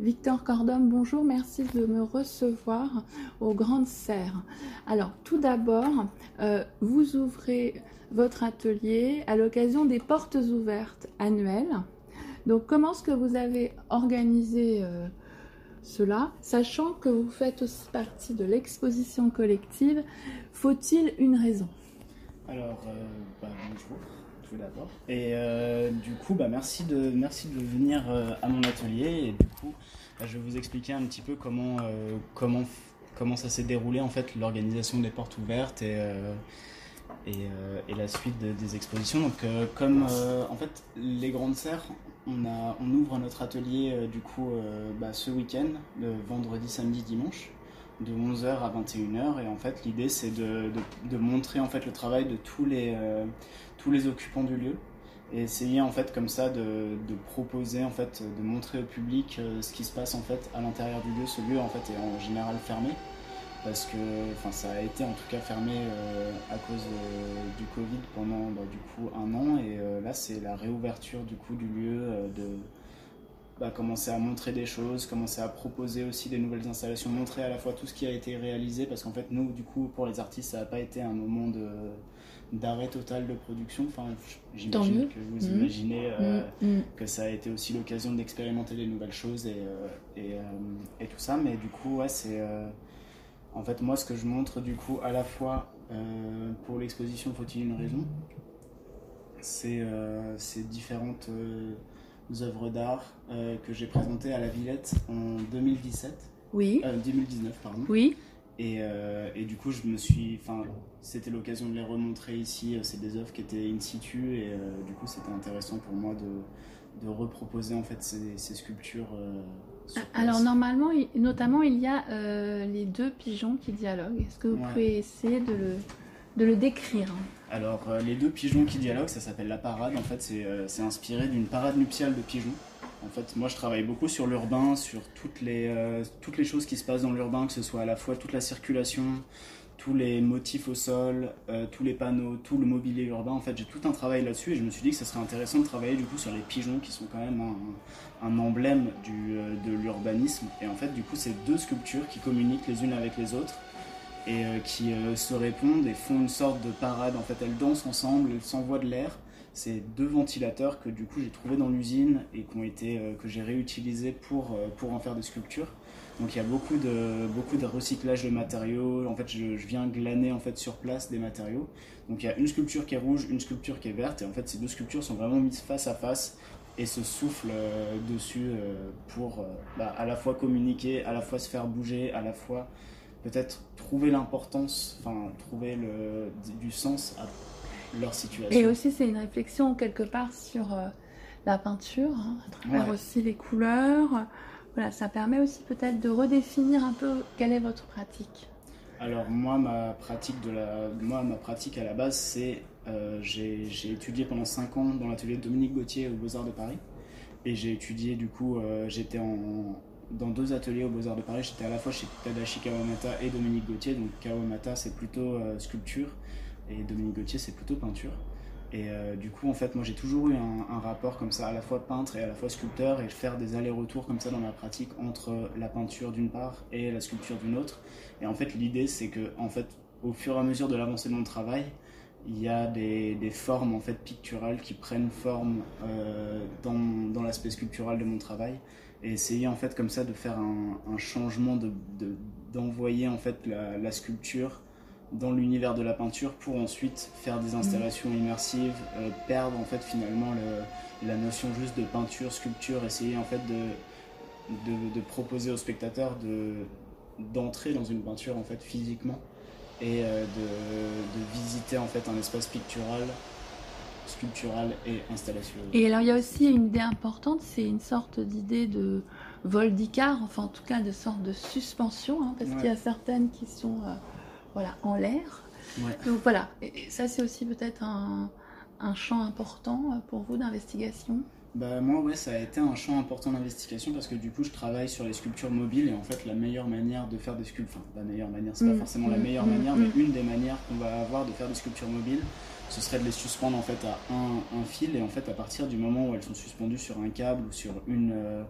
Victor Cordom, bonjour, merci de me recevoir aux Grandes Serres. Alors, tout d'abord, euh, vous ouvrez votre atelier à l'occasion des portes ouvertes annuelles. Donc, comment est-ce que vous avez organisé euh, cela, sachant que vous faites aussi partie de l'exposition collective Faut-il une raison? Euh, bonjour Et euh, du coup, bah, merci, de, merci de venir euh, à mon atelier. Et du coup, bah, je vais vous expliquer un petit peu comment, euh, comment, comment ça s'est déroulé, en fait, l'organisation des portes ouvertes et, et, la suite de- des expositions. Donc, comme en fait, les Grandes Serres, on, a, on ouvre notre atelier du coup bah, ce week-end, le vendredi, samedi, dimanche de 11h à 21h et en fait l'idée c'est de, montrer en fait le travail de tous les, euh, tous les occupants du lieu. Et essayer en fait comme ça de, proposer en fait de montrer au public euh, ce qui se passe en fait à l'intérieur du lieu. Ce lieu en fait est en général fermé. Parce que enfin ça a été en tout cas fermé euh, à cause du Covid pendant bah, du coup un an. Et là c'est la réouverture du coup du lieu de bah, commencer à montrer des choses, commencer à proposer aussi des nouvelles installations, montrer à la fois tout ce qui a été réalisé, parce qu'en fait, nous, du coup, pour les artistes, ça n'a pas été un moment de d'arrêt total de production. Enfin, j'imagine que vous Mhm. imaginez euh, Mm, mm. que ça a été aussi l'occasion d'expérimenter des nouvelles choses et, euh, et, euh, et tout ça. Mais du coup, ouais, c'est. en fait, moi, ce que je montre, du coup, à la fois pour l'exposition Faut-il une raison C'est ces différentes œuvres d'art euh, que j'ai présentées à la Villette en 2017. Oui, Euh, 2019, pardon. oui. Et, euh, et du coup, je me suis. Enfin, c'était l'occasion de les remontrer ici. Euh, C'est des œuvres qui étaient in situ et euh, du coup, c'était intéressant pour moi de, de reproposer en fait ces, ces sculptures. euh, place. Alors normalement, il- notamment, il y a euh, les deux pigeons qui dialoguent. Est-ce que vous Ouais. pouvez essayer de le, de le décrire Alors, euh, les deux pigeons qui dialoguent, ça s'appelle la parade. En fait, c'est euh, c'est inspiré d'une parade nuptiale de pigeons. En fait, moi, je travaille beaucoup sur l'urbain, sur toutes les, euh, toutes les choses qui se passent dans l'urbain, que ce soit à la fois toute la circulation, tous les motifs au sol, tous les panneaux, tout le mobilier urbain. En fait, j'ai tout un travail là-dessus et je me suis dit que ce serait intéressant de travailler du coup sur les pigeons qui sont quand même un, un emblème du, de l'urbanisme. Et en fait, du coup, c'est deux sculptures qui communiquent les unes avec les autres et euh, qui euh, se répondent et font une sorte de parade. En fait, elles dansent ensemble, elles s'envoient de l'air. C'est deux ventilateurs que du coup j'ai trouvé dans l'usine et ont été, euh, que j'ai réutilisés pour, pour en faire des sculptures. Donc il y a beaucoup de, beaucoup de recyclage de matériaux. En fait, je, viens glaner en fait sur place des matériaux. Donc il y a une sculpture qui est rouge, une sculpture qui est verte. Et en fait, ces deux sculptures sont vraiment mises face à face et se soufflent dessus pour bah, à la fois communiquer, à la fois se faire bouger, à la fois peut-être trouver l'importance, enfin trouver le, du sens à leur situation. Et aussi, c'est une réflexion quelque part sur euh, la peinture, hein, à travers Ouais. aussi les couleurs. Voilà, ça permet aussi peut-être de redéfinir un peu quelle est votre pratique. Alors moi ma pratique de la moi ma pratique à la base c'est euh, j'ai étudié pendant 5 ans dans l'atelier de Dominique Gauthier aux Beaux-Arts de Paris et j'ai étudié du coup euh, j'étais en dans deux ateliers aux Beaux-Arts de Paris, j'étais à la fois chez Tadashi Kawamata et Dominique Gauthier. Donc Kawamata c'est plutôt euh, sculpture et Dominique Gauthier c'est plutôt peinture. Et euh, du coup, en fait, moi j'ai toujours eu un, rapport comme ça, à la fois peintre et à la fois sculpteur, et faire des allers-retours comme ça dans ma pratique entre la peinture d'une part et la sculpture d'une autre. Et en fait, l'idée c'est que, en fait, au fur et à mesure de l'avancée de mon travail, il y a des, des formes en fait picturales qui prennent forme euh, dans, dans l'aspect sculptural de mon travail et essayer en fait comme ça de faire un, changement de, de- d'envoyer en fait la, sculpture dans l'univers de la peinture pour ensuite faire des installations immersives, euh, perdre finalement le- la notion juste de peinture, sculpture, essayer en fait de, proposer au spectateur de, d'entrer dans une peinture en fait physiquement et euh, de, de visiter en fait un espace pictural, sculptural et installationnel. Et alors, il y a aussi une idée importante, c'est une sorte d'idée de vol d'Icare, enfin en tout cas de sorte de suspension, hein, parce Ouais. qu'il y a certaines qui sont euh, voilà, en l'air. Ouais. Donc voilà, et et ça c'est aussi peut-être un, un champ important euh, pour vous d'investigation? Bah, moi, ouais, ça a été un champ important d'investigation parce que du coup, je travaille sur les sculptures mobiles et en fait, la meilleure manière de faire des sculptures, enfin, la meilleure manière, c'est Mm, pas forcément la mm, meilleure mm, manière, mm. mais une des manières qu'on va avoir de faire des sculptures mobiles, ce serait de les suspendre en fait à un, un fil et en fait, à partir du moment où elles sont suspendues sur un câble ou sur une, euh,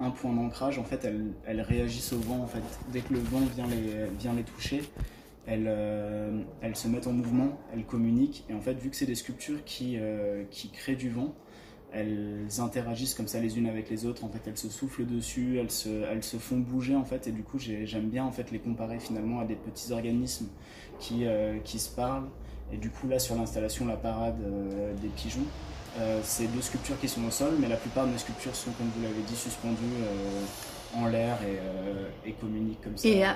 un point d'ancrage, en fait, elles, elles, réagissent au vent. En fait, dès que le vent vient les, vient les toucher, elles, euh, elles se mettent en mouvement, elles communiquent. Et en fait, vu que c'est des sculptures qui, euh, qui créent du vent, elles interagissent comme ça les unes avec les autres. En fait, elles se soufflent dessus, elles se, elles se font bouger en fait. Et du coup, j'aime bien en fait les comparer finalement à des petits organismes qui, euh, qui se parlent. Et du coup, là, sur l'installation La Parade des pigeons, c'est deux sculptures qui sont au sol, mais la plupart de mes sculptures sont, comme vous l'avez dit, suspendues en l'air euh, et, communique comme ça. Et à,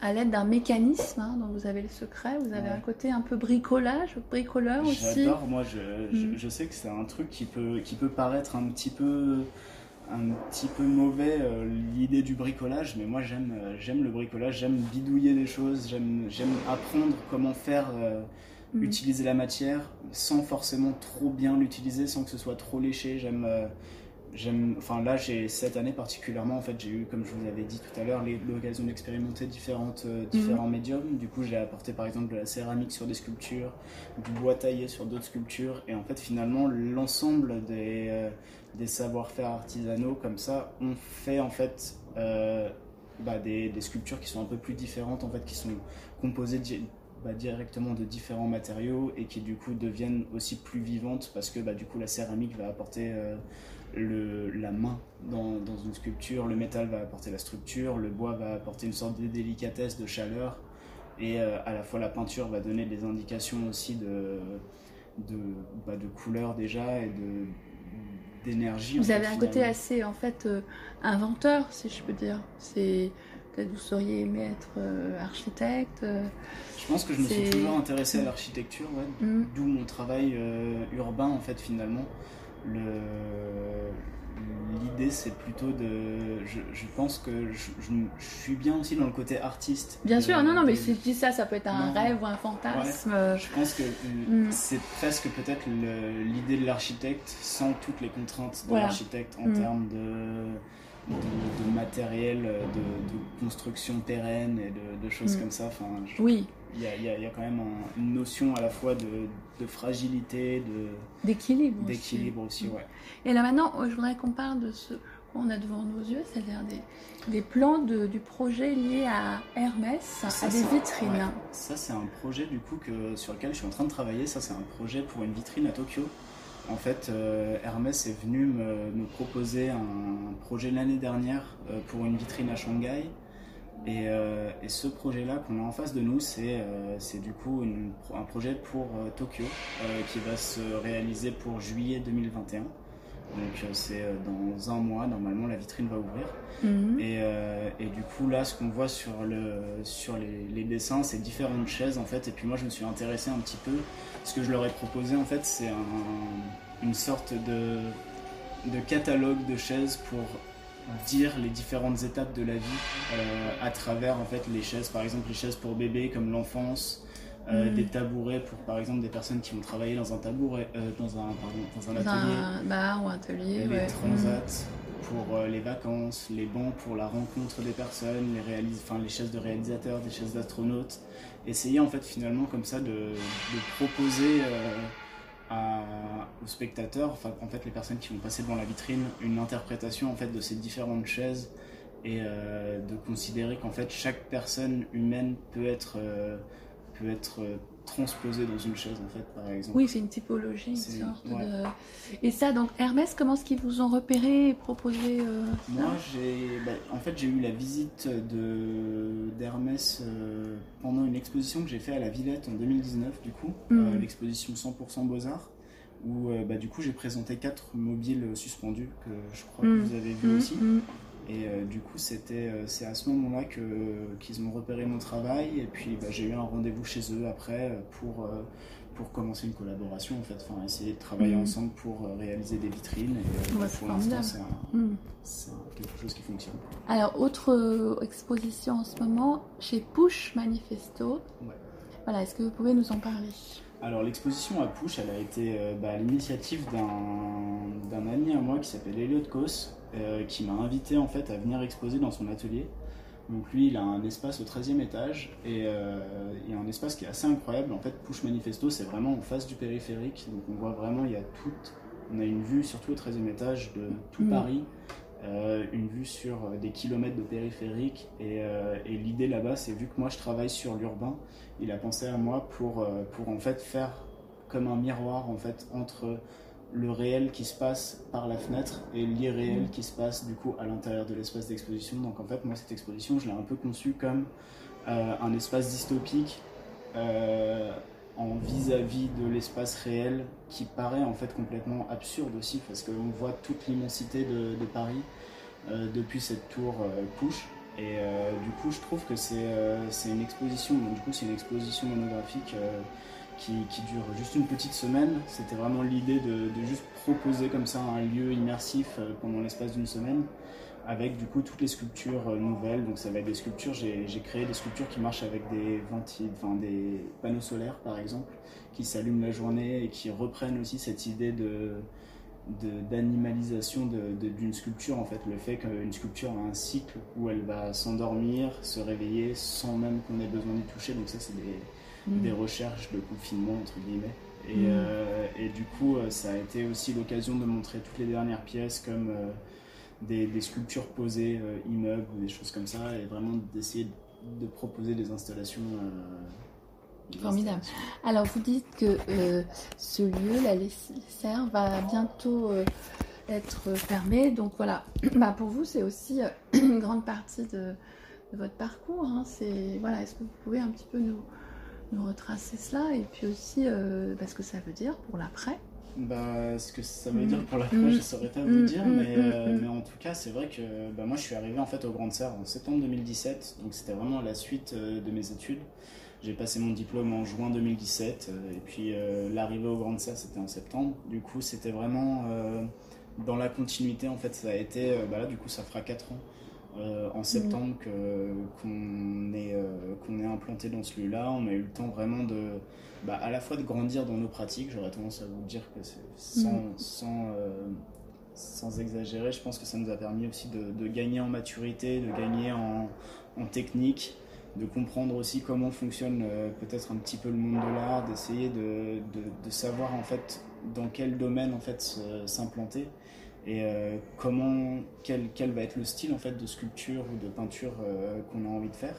à, l'aide d'un mécanisme hein, dont vous avez le secret, vous avez un côté un peu bricolage, bricoleur aussi. J'adore, moi je, mm. je, sais que c'est un truc qui peut, qui peut paraître un petit peu, un petit peu mauvais, euh, l'idée du bricolage, mais moi j'aime, euh, j'aime le bricolage, j'aime bidouiller des choses, j'aime, j'aime apprendre comment faire. Mm. utiliser la matière sans forcément trop bien l'utiliser, sans que ce soit trop léché. J'aime j'aime, enfin là, j'ai cette année particulièrement, en fait, j'ai eu, comme je vous l'avais dit tout à l'heure, l'occasion d'expérimenter différentes, euh, différents mhm. médiums. Du coup, j'ai apporté par exemple de la céramique sur des sculptures, du bois taillé sur d'autres sculptures, et en fait, finalement, l'ensemble des, euh, des savoir-faire artisanaux comme ça ont fait en fait euh, bah, des, des, sculptures qui sont un peu plus différentes, en fait, qui sont composées bah, directement de différents matériaux et qui du coup deviennent aussi plus vivantes parce que bah, du coup la céramique va apporter le, la main dans, dans, une sculpture, le métal va apporter la structure, le bois va apporter une sorte de délicatesse, de chaleur, et euh, à la fois la peinture va donner des indications aussi de, de, bah, de couleur déjà et de d'énergie. Vous avez un côté assez en fait euh, inventeur, si je peux dire. C'est peut-être vous seriez aimé être euh, architecte. je pense que je me suis toujours intéressé à l'architecture, mm. d'où mon travail urbain en fait finalement l'idée c'est plutôt de je, pense que je, suis bien aussi dans le côté artiste bien sûr non non mais si je dis ça ça peut être un rêve ou un fantasme je pense que mm. c'est presque peut-être l'idée de l'architecte sans toutes les contraintes de l'architecte en mm. termes de, de, matériel de, construction pérenne et de, choses mm. comme ça enfin oui il y, a, y, a, quand même une notion à la fois de, de fragilité, d'équilibre d'équilibre aussi. ouais. Et là maintenant, je voudrais qu'on parle de ce qu'on a devant nos yeux, c'est-à-dire des, des, plans de, du projet lié à Hermès, à des vitrines. Ça, c'est un projet du coup que, sur lequel je suis en train de travailler. Ça, c'est un projet pour une vitrine à Tokyo. En fait, euh, Hermès est venu me, proposer un projet l'année dernière euh, pour une vitrine à Shanghai euh, et, ce projet-là qu'on a en face de nous, c'est du coup un projet pour Tokyo qui va se réaliser pour juillet 2021. Donc c'est dans un mois, normalement la vitrine va ouvrir. Mhm. Et, et, du coup là, ce qu'on voit sur, le, sur les, les dessins, c'est différentes chaises en fait. Et puis moi, je me suis intéressé un petit peu. Ce que je leur ai proposé en fait, c'est un, une sorte de, de catalogue de chaises pour dire les différentes étapes de la vie euh, à travers en fait les chaises, par exemple les chaises pour bébés comme l'enfance, euh, mm. des tabourets pour par exemple des personnes qui vont travailler dans un tabouret, euh, dans un pardon, dans un atelier, un bar ou atelier, les transats pour les vacances, les bancs pour la rencontre des personnes, les réalis enfin les chaises de réalisateurs, des chaises d'astronautes, essayer en fait finalement comme ça de, de proposer aux spectateurs, enfin en fait les personnes qui vont passer devant la vitrine, une interprétation en fait de ces différentes chaises et euh, de considérer qu'en fait chaque personne humaine peut être euh, peut être euh, transposée dans une chaise en fait par exemple. Oui, c'est une typologie, une sorte de... Et ça donc Hermès, comment est-ce qu'ils vous ont repéré et proposé Moi j'ai bah, en fait j'ai eu la visite de d'Hermès pendant une exposition que j'ai fait à la Villette en 2019 du coup, mm. l'exposition 100% Beaux-Arts où bah, du coup j'ai présenté quatre mobiles suspendus que je crois que mm. vous avez vu mm, aussi. Et euh, du coup, c'était, euh, c'est à ce moment-là que, qu'ils ont repéré mon travail. Et puis, bah, j'ai eu un rendez-vous chez eux après euh, pour, pour commencer une collaboration, en fait. Enfin, essayer de travailler mmh. ensemble pour réaliser des vitrines. Et pour l'instant, mmh. c'est, quelque chose qui fonctionne. Alors, autre exposition en ce moment, chez Push Manifesto. Voilà, est-ce que vous pouvez nous en parler? Alors l'exposition à Push, elle a été bah, à l'initiative d'un, d'un ami à moi qui s'appelle Elliot Kos, euh, qui m'a invité en fait à venir exposer dans son atelier. Donc lui, il a un espace au 13e étage et euh, il y a un espace qui est assez incroyable. En fait, Push Manifesto, c'est vraiment en face du périphérique. Donc on voit vraiment, il y a tout, on a une vue surtout au 13e étage de tout mm. Paris. une vue sur des kilomètres de périphérique. Et, et l'idée là-bas, c'est vu que moi je travaille sur l'urbain, il a pensé à moi pour, pour en fait faire comme un miroir en fait entre le réel qui se passe par la fenêtre et l'irréel qui se passe du coup à l'intérieur de l'espace d'exposition. Donc en fait moi cette exposition je l'ai un peu conçue comme euh, un espace dystopique euh, en vis-à-vis de l'espace réel qui paraît en fait complètement absurde aussi parce qu'on voit toute l'immensité de, Paris euh, depuis cette tour couche. Et du coup je trouve que c'est une exposition, du coup c'est une exposition monographique qui, dure juste une petite semaine. C'était vraiment l'idée de, juste proposer comme ça un lieu immersif euh, pendant l'espace d'une semaine avec du coup toutes les sculptures euh, nouvelles. Donc ça va être des sculptures, j'ai créé des sculptures qui marchent avec des enfin des panneaux solaires par exemple, qui s'allument la journée et qui reprennent aussi cette idée de d'animalisation d'une sculpture en fait le fait qu'une sculpture a un cycle où elle va s'endormir se réveiller sans même qu'on ait besoin d'y toucher donc ça c'est des, Mm. des recherches de confinement, entre guillemets. Et, mm. euh, et, du coup, euh, ça a été aussi l'occasion de montrer toutes les dernières pièces comme euh, des, des, sculptures posées, immeubles ou des choses comme ça, et vraiment d'essayer de proposer des installations. Formidable. Alors, vous dites que ce lieu, la va bientôt être fermé. Donc voilà, bah, pour vous, c'est aussi une grande partie de, votre parcours. Hein. Voilà, Est-ce que vous pouvez un petit peu nous, nous retracer cela et puis aussi euh, bah, ce que ça veut dire pour l'après. Bah, ce que ça veut dire pour l'après, mm. je ne saurais pas vous mm. dire, mm. mais, euh, mais, en tout cas, c'est vrai que bah, moi je suis arrivé en fait au Grand Serre en septembre 2017, donc c'était vraiment la suite euh, de mes études. J'ai passé mon diplôme en juin 2017, et puis l'arrivée au Grand Serre c'était en septembre. Du coup, c'était vraiment dans la continuité en fait, ça a été, bah là du coup, ça fera 4 ans euh, en septembre qu'on est, euh, qu'on est implanté dans ce lieu-là. On a eu le temps vraiment de, bah, à la fois de grandir dans nos pratiques. J'aurais tendance à vous dire que sans, mm. sans, euh, sans, exagérer, je pense que ça nous a permis aussi de, de gagner en maturité, de gagner en, en, technique, de comprendre aussi comment fonctionne peut-être un petit peu le monde de l'art, d'essayer de, de, de, savoir en fait dans quel domaine en fait s'implanter et euh, comment, quel, quel, va être le style en fait de sculpture ou de peinture euh, qu'on a envie de faire.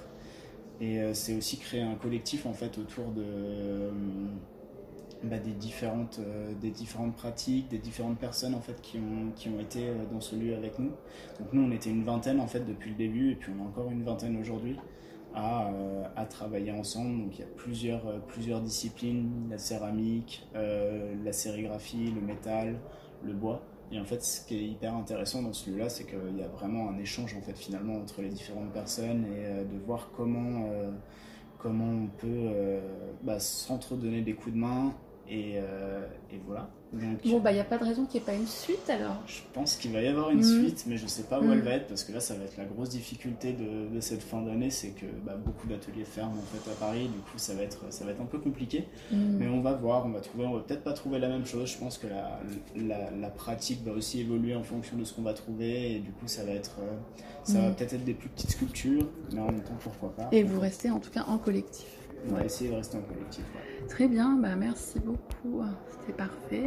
Et euh, c'est aussi créer un collectif en fait autour de, bah, des, différentes, des différentes pratiques, des différentes personnes en fait qui ont, qui ont été dans ce lieu avec nous. Donc nous on était une vingtaine en fait depuis le début et puis on est encore une vingtaine aujourd'hui. À, à, travailler ensemble. Donc il y a plusieurs, plusieurs disciplines, la céramique, la sérigraphie, le métal, le bois. Et en fait, ce qui est hyper intéressant dans ce lieu-là, c'est qu'il y a vraiment un échange en fait finalement entre les différentes personnes et euh, de voir comment, euh, on peut euh, bah, s'entre-donner des coups de main et, et voilà bon, bah, il n'y a pas de raison qu'il n'y ait pas une suite alors. Je pense qu'il va y avoir une mm. suite, mais je ne sais pas où elle mm. va être parce que là, ça va être la grosse difficulté de, cette fin d'année c'est que bah, beaucoup d'ateliers ferment en fait à Paris, du coup, ça va être, ça va être un peu compliqué. Mm. Mais on va voir, on va trouver, on va peut-être pas trouver la même chose. Je pense que la, la, pratique va aussi évoluer en fonction de ce qu'on va trouver et du coup, ça va être, euh, ça va peut-être être des plus petites sculptures, mais en même temps, pourquoi pas. Et vous restez en tout cas en collectif. On va essayer de rester en collectif. Très bien, bah merci beaucoup, c'était parfait.